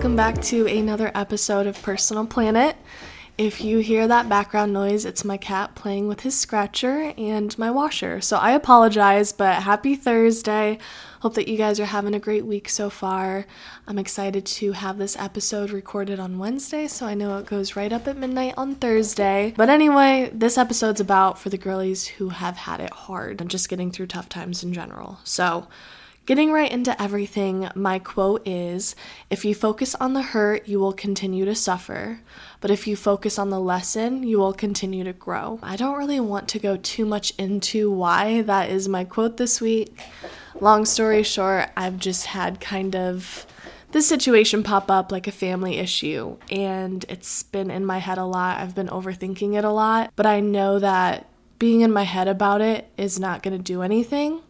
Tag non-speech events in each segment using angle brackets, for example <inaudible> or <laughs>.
welcome back to another episode of Personal Planet. If you hear that background noise, it's my cat playing with his scratcher and my washer. So I apologize, but happy Thursday. Hope that you guys are having a great week so far. I'm excited to have this episode recorded on Wednesday, so I know it goes right up at midnight on Thursday. But anyway, this episode's about for the girlies who have had it hard and just getting through tough times in general. So, Getting right into everything, my quote is If you focus on the hurt, you will continue to suffer. But if you focus on the lesson, you will continue to grow. I don't really want to go too much into why that is my quote this week. Long story short, I've just had kind of this situation pop up like a family issue, and it's been in my head a lot. I've been overthinking it a lot, but I know that being in my head about it is not going to do anything.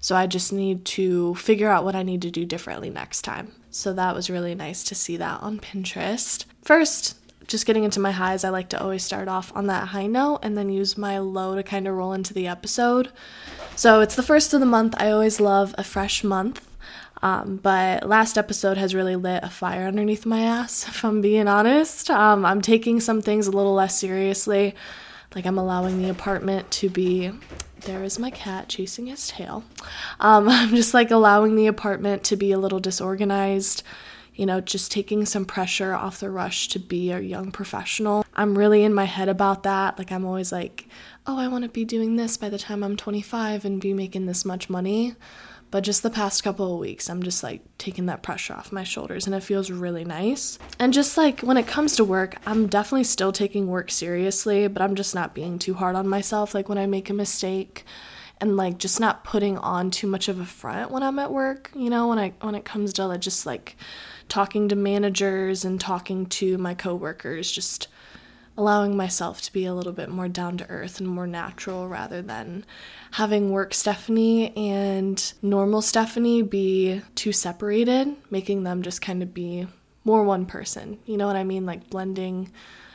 So I just need to figure out what I need to do differently next time. So that was really nice to see that on Pinterest. First, just getting into my highs, I like to always start off on that high note and then use my low to kind of roll into the episode. So it's the first of the month. I always love a fresh month. Um, but last episode has really lit a fire underneath my ass, <laughs> if I'm being honest. Um, I'm taking some things a little less seriously. Like, I'm allowing the apartment to be there is my cat chasing his tail. Um, <laughs> I'm just like allowing the apartment to be a little disorganized, you know, just taking some pressure off the rush to be a young professional. I'm really in my head about that. Like, I'm always like, oh, I want to be doing this by the time I'm 25 and be making this much money. But just the past couple of weeks, I'm just like taking that pressure off my shoulders and it feels really nice. And just like when it comes to work, I'm definitely still taking work seriously, but I'm just not being too hard on myself. Like when I make a mistake, and like just not putting on too much of a front when I'm at work, you know, when I when it comes to like just like talking to managers and talking to my coworkers, just allowing myself to be a little bit more down to earth and more natural rather than having work Stephanie and normal Stephanie be too separated, making them just kind of be more one person. You know what I mean? Like blending,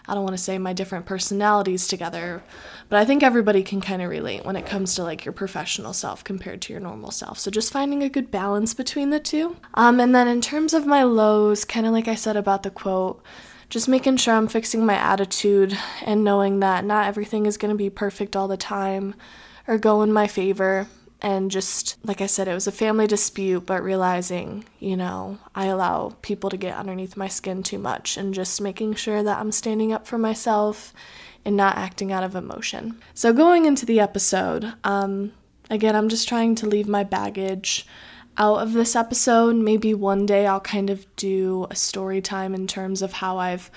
I don't want to say my different personalities together, but I think everybody can kind of relate when it comes to like your professional self compared to your normal self. So just finding a good balance between the two. Um, and then in terms of my lows, kind of like I said about the quote, just making sure I'm fixing my attitude and knowing that not everything is going to be perfect all the time or go in my favor. And just, like I said, it was a family dispute, but realizing, you know, I allow people to get underneath my skin too much and just making sure that I'm standing up for myself and not acting out of emotion. So, going into the episode, um, again, I'm just trying to leave my baggage out of this episode. Maybe one day I'll kind of do a story time in terms of how I've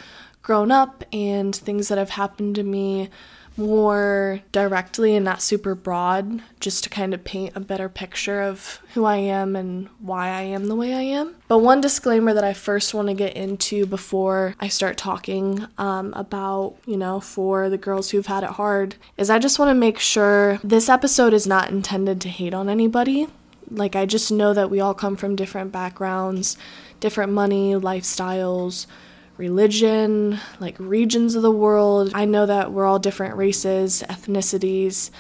grown up and things that have happened to me more directly and not super broad, just to kind of paint a better picture of who I am and why I am the way I am. But one disclaimer that I first want to get into before I start talking um, about, you know, for the girls who've had it hard is I just want to make sure this episode is not intended to hate on anybody. Like, I just know that we all come from different backgrounds, different money, lifestyles religion, like regions of the world. I know that we're all different races, ethnicities,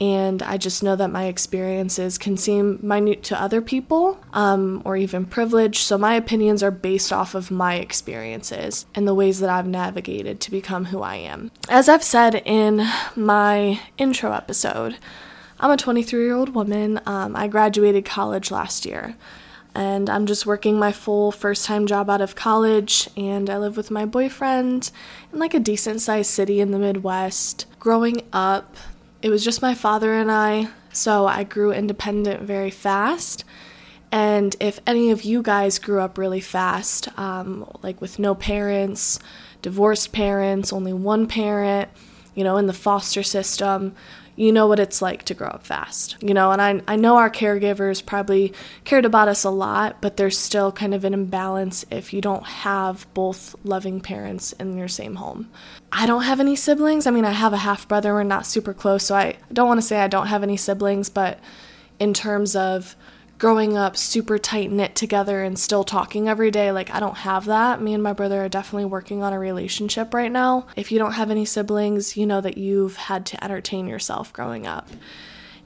and I just know that my experiences can seem minute to other people um, or even privileged. So my opinions are based off of my experiences and the ways that I've navigated to become who I am. As I've said in my intro episode, I'm a 23 year old woman. Um, I graduated college last year and I'm just working my full first time job out of college, and I live with my boyfriend in like a decent sized city in the Midwest. Growing up, it was just my father and I, so I grew independent very fast. And if any of you guys grew up really fast, um, like with no parents, divorced parents, only one parent, you know, in the foster system, you know what it's like to grow up fast. You know, and I, I know our caregivers probably cared about us a lot, but there's still kind of an imbalance if you don't have both loving parents in your same home. I don't have any siblings. I mean, I have a half brother. We're not super close, so I don't want to say I don't have any siblings, but in terms of growing up super tight knit together and still talking every day. Like, I don't have that. Me and my brother are definitely working on a relationship right now. If you don't have any siblings, you know that you've had to entertain yourself growing up.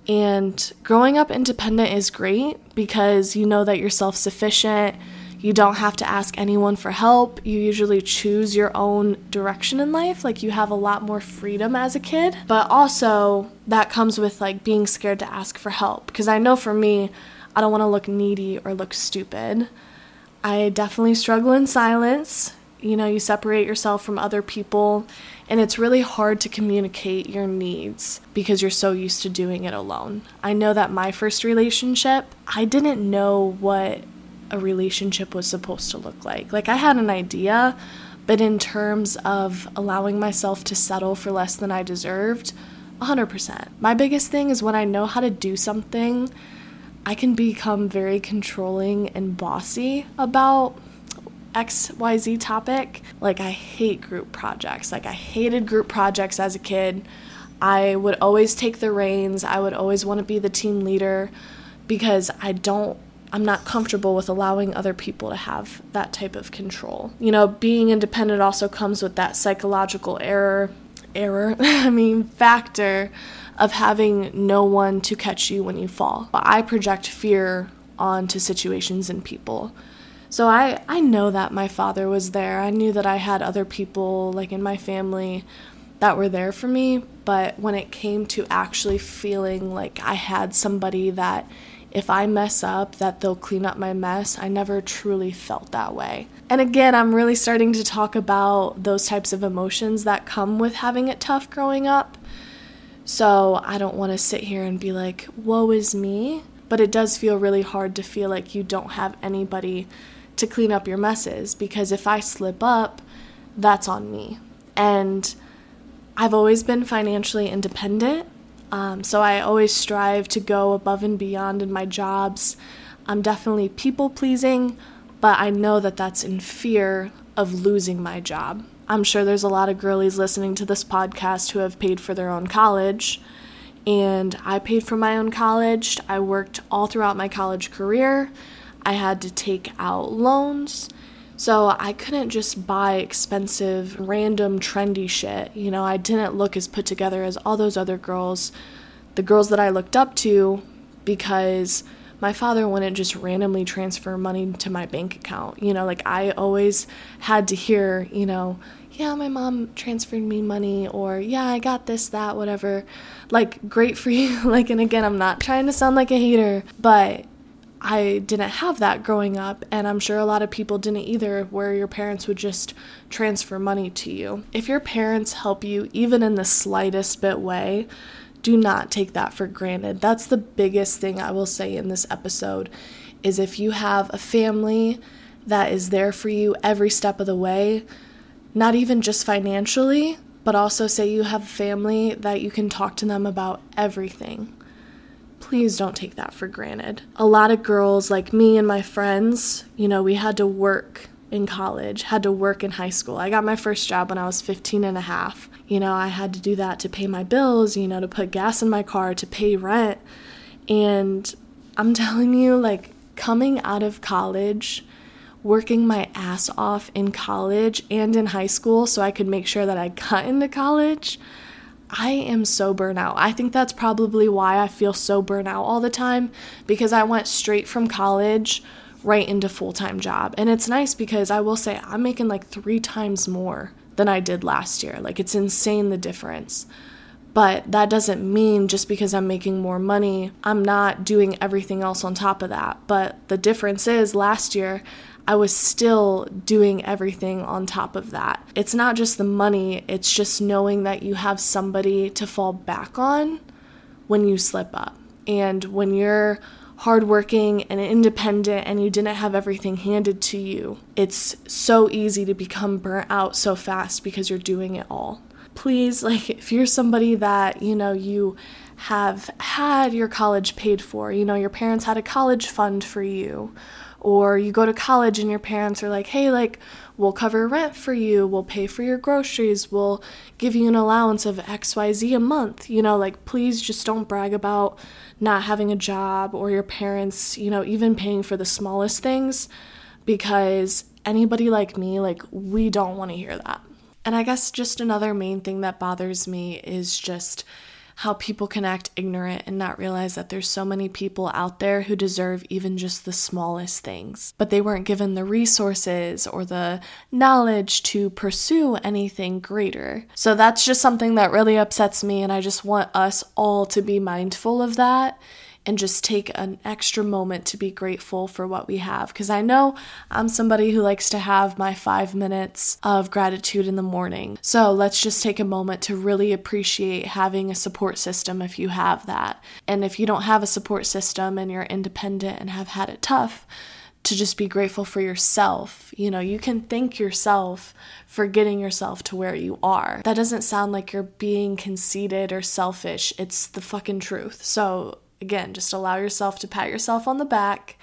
And growing up independent is great because you know that you're self sufficient, You don't have to ask anyone for help. You usually choose your own direction in life. Like you have a lot more freedom as a kid. But also, that comes with like being scared to ask for help. Because I know for me, I don't want to look needy or look stupid. I definitely struggle in silence. You know, you separate yourself from other people, and it's really hard to communicate your needs because you're so used to doing it alone. I know that my first relationship, I didn't know what a relationship was supposed to look like. Like, I had an idea, but in terms of allowing myself to settle for less than I deserved, 100%. My biggest thing is when I know how to do something, I can become very controlling and bossy about XYZ topic. Like, I hate group projects. Like, I hated group projects as a kid. I would always take the reins, I would always want to be the team leader because I don't I'm not comfortable with allowing other people to have that type of control. You know, being independent also comes with that psychological error, error, <laughs> I mean, factor of having no one to catch you when you fall. I project fear onto situations and people. So I, I know that my father was there. I knew that I had other people, like in my family, that were there for me. But when it came to actually feeling like I had somebody that if I mess up, that they'll clean up my mess. I never truly felt that way. And again, I'm really starting to talk about those types of emotions that come with having it tough growing up. So I don't want to sit here and be like, woe is me. But it does feel really hard to feel like you don't have anybody to clean up your messes because if I slip up, that's on me. And I've always been financially independent um, so I always strive to go above and beyond in my jobs. I'm definitely people pleasing, but I know that that's in fear of losing my job. I'm sure there's a lot of girlies listening to this podcast who have paid for their own college. And I paid for my own college. I worked all throughout my college career. I had to take out loans. So I couldn't just buy expensive, random, trendy shit. You know, I didn't look as put together as all those other girls, the girls that I looked up to, because my father wouldn't just randomly transfer money to my bank account. You know, like I always had to hear, you know, yeah, my mom transferred me money, or yeah, I got this, that, whatever. Like, great for <laughs> you. like, and again, I'm not trying to sound like a hater, but I didn't have that growing up, and I'm sure a lot of people didn't either, where your parents would just transfer money to you. If your parents help you, even in the slightest bit way, do not take that for granted. That's the biggest thing I will say in this episode is if you have a family that is there for you every step of the way, not even just financially, but also say you have a family that you can talk to them about everything please don't take that for granted. A lot of girls, like me and my friends, you know, we had to work in college, had to work in high school. I got my first job when I was 15 and a half. You know, I had to do that to pay my bills, you know, to put gas in my car, to pay rent. And I'm <laughs> telling you, like, coming out of college, working my ass off in college and in high school so I could make sure that I got into college I am so burnt out. I think that's probably why I feel so burnt out all the time because I went straight from college right into full-time job. And it's nice because I will say I'm making like 3 times more than I did last year. Like it's insane the difference. But that doesn't mean just because I'm making more money, I'm not doing everything else on top of that. But the difference is last year I was still doing everything on top of that. It's not just the money, it's just knowing that you have somebody to fall back on when you slip up. And when you're hardworking and independent and you didn't have everything handed to you, it's so easy to become burnt out so fast because you're doing it all. Please, like, if you're somebody that, you know, you have had your college paid for, you know, your parents had a college fund for you, or you go to college and your parents are like, hey, like, we'll cover rent for you, we'll pay for your groceries, we'll give you an allowance of XYZ a month. You know, like, please just don't brag about not having a job or your parents, you know, even paying for the smallest things because anybody like me, like, we don't want to hear that. And I guess just another main thing that bothers me is just how people can act ignorant and not realize that there's so many people out there who deserve even just the smallest things, but they weren't given the resources or the knowledge to pursue anything greater. So that's just something that really upsets me, and I just want us all to be mindful of that and just take an extra moment to be grateful for what we have. Because I know I'm somebody who likes to have my five minutes of gratitude in the morning. So let's just take a moment to really appreciate having a support system if you have that. And if you don't have a support system and you're independent and have had it tough, to just be grateful for yourself. You know, you can thank yourself for getting yourself to where you are. That doesn't sound like you're being conceited or selfish. It's the fucking truth. So Again, just allow yourself to pat yourself on the back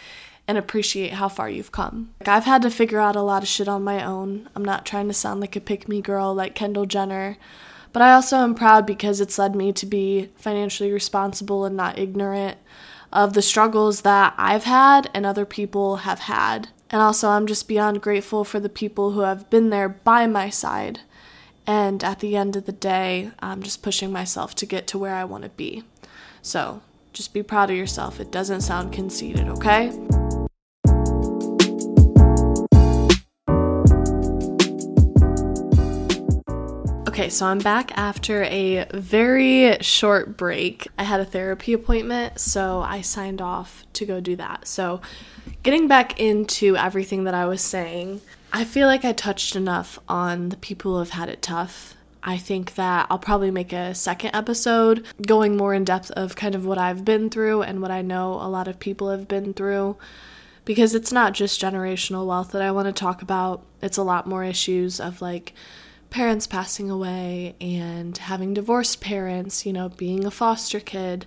and appreciate how far you've come. Like, I've had to figure out a lot of shit on my own. I'm not trying to sound like a pick me girl like Kendall Jenner, but I also am proud because it's led me to be financially responsible and not ignorant of the struggles that I've had and other people have had. And also, I'm just beyond grateful for the people who have been there by my side. And at the end of the day, I'm just pushing myself to get to where I want to be. So, just be proud of yourself. It doesn't sound conceited, okay? Okay, so I'm back after a very short break. I had a therapy appointment, so I signed off to go do that. So, getting back into everything that I was saying, I feel like I touched enough on the people who have had it tough I think that I'll probably make a second episode going more in depth of kind of what I've been through and what I know a lot of people have been through because it's not just generational wealth that I want to talk about. It's a lot more issues of like parents passing away and having divorced parents, you know, being a foster kid,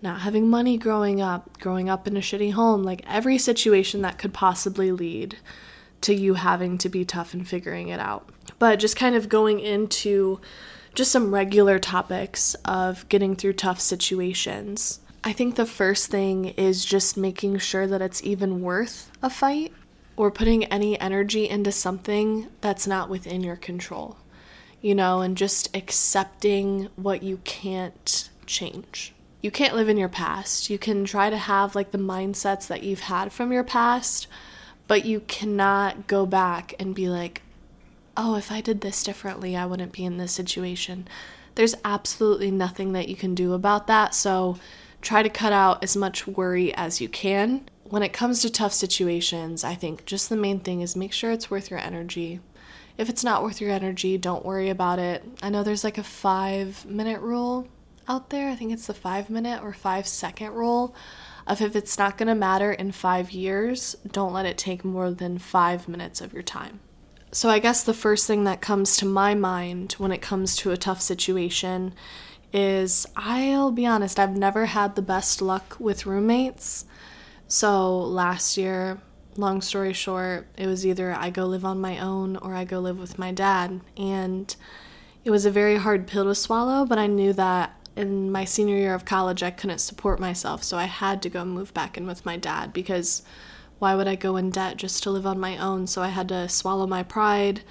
not having money growing up, growing up in a shitty home, like every situation that could possibly lead to you having to be tough and figuring it out. But just kind of going into just some regular topics of getting through tough situations. I think the first thing is just making sure that it's even worth a fight or putting any energy into something that's not within your control, you know, and just accepting what you can't change. You can't live in your past. You can try to have like the mindsets that you've had from your past, but you cannot go back and be like, oh, if I did this differently, I wouldn't be in this situation. There's absolutely nothing that you can do about that. So try to cut out as much worry as you can. When it comes to tough situations, I think just the main thing is make sure it's worth your energy. If it's not worth your energy, don't worry about it. I know there's like a five minute rule out there. I think it's the five minute or five second rule of if it's not to matter in five years, don't let it take more than five minutes of your time. So, I guess the first thing that comes to my mind when it comes to a tough situation is I'll be honest, I've never had the best luck with roommates. So, last year, long story short, it was either I go live on my own or I go live with my dad. And it was a very hard pill to swallow, but I knew that in my senior year of college, I couldn't support myself. So, I had to go move back in with my dad because why would I go in debt just to live on my own? So I had to swallow my pride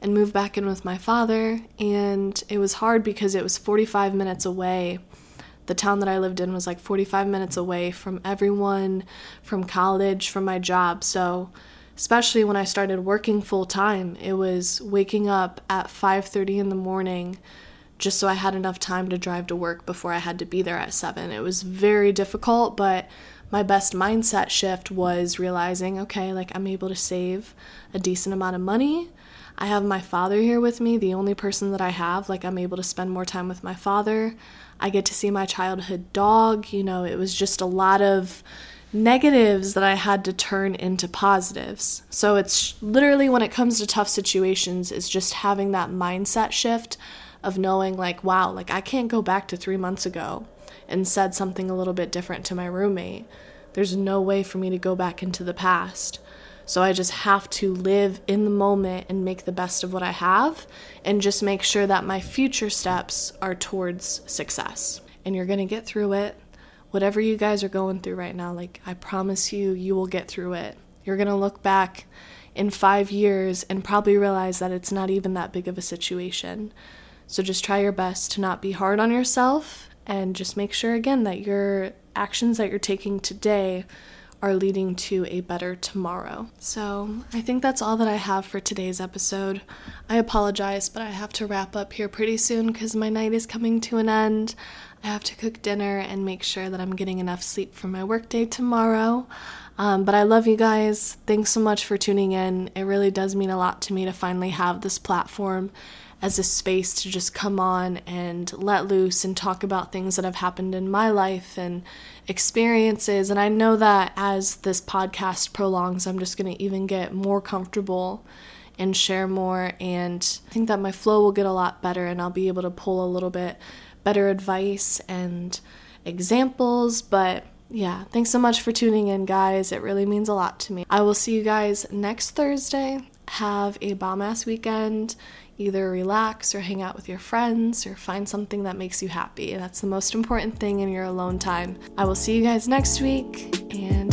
and move back in with my father. And it was hard because it was 45 minutes away. The town that I lived in was like 45 minutes away from everyone, from college, from my job. So, especially when I started working full time, it was waking up at 5:30 in the morning just so I had enough time to drive to work before I had to be there at 7. It was very difficult, but my best mindset shift was realizing okay, like I'm able to save a decent amount of money. I have my father here with me, the only person that I have. Like, I'm able to spend more time with my father. I get to see my childhood dog. You know, it was just a lot of negatives that I had to turn into positives. So, it's literally when it comes to tough situations, it's just having that mindset shift of knowing, like, wow, like I can't go back to three months ago and said something a little bit different to my roommate. There's no way for me to go back into the past. So I just have to live in the moment and make the best of what I have and just make sure that my future steps are towards success. And you're going to get through it. Whatever you guys are going through right now, like I promise you, you will get through it. You're going to look back in five years and probably realize that it's not even that big of a situation. So just try your best to not be hard on yourself and just make sure again that your actions that you're taking today are leading to a better tomorrow. So, I think that's all that I have for today's episode. I apologize, but I have to wrap up here pretty soon because my night is coming to an end. I have to cook dinner and make sure that I'm getting enough sleep for my workday tomorrow. Um, but I love you guys. Thanks so much for tuning in. It really does mean a lot to me to finally have this platform as a space to just come on and let loose and talk about things that have happened in my life and experiences. And I know that as this podcast prolongs, I'm just going to even get more comfortable and share more. And I think that my flow will get a lot better and I'll be able to pull a little bit better advice and examples. But yeah, thanks so much for tuning in, guys. It really means a lot to me. I will see you guys next Thursday. Have a bomb ass weekend. Either relax or hang out with your friends or find something that makes you happy. That's the most important thing in your alone time. I will see you guys next week and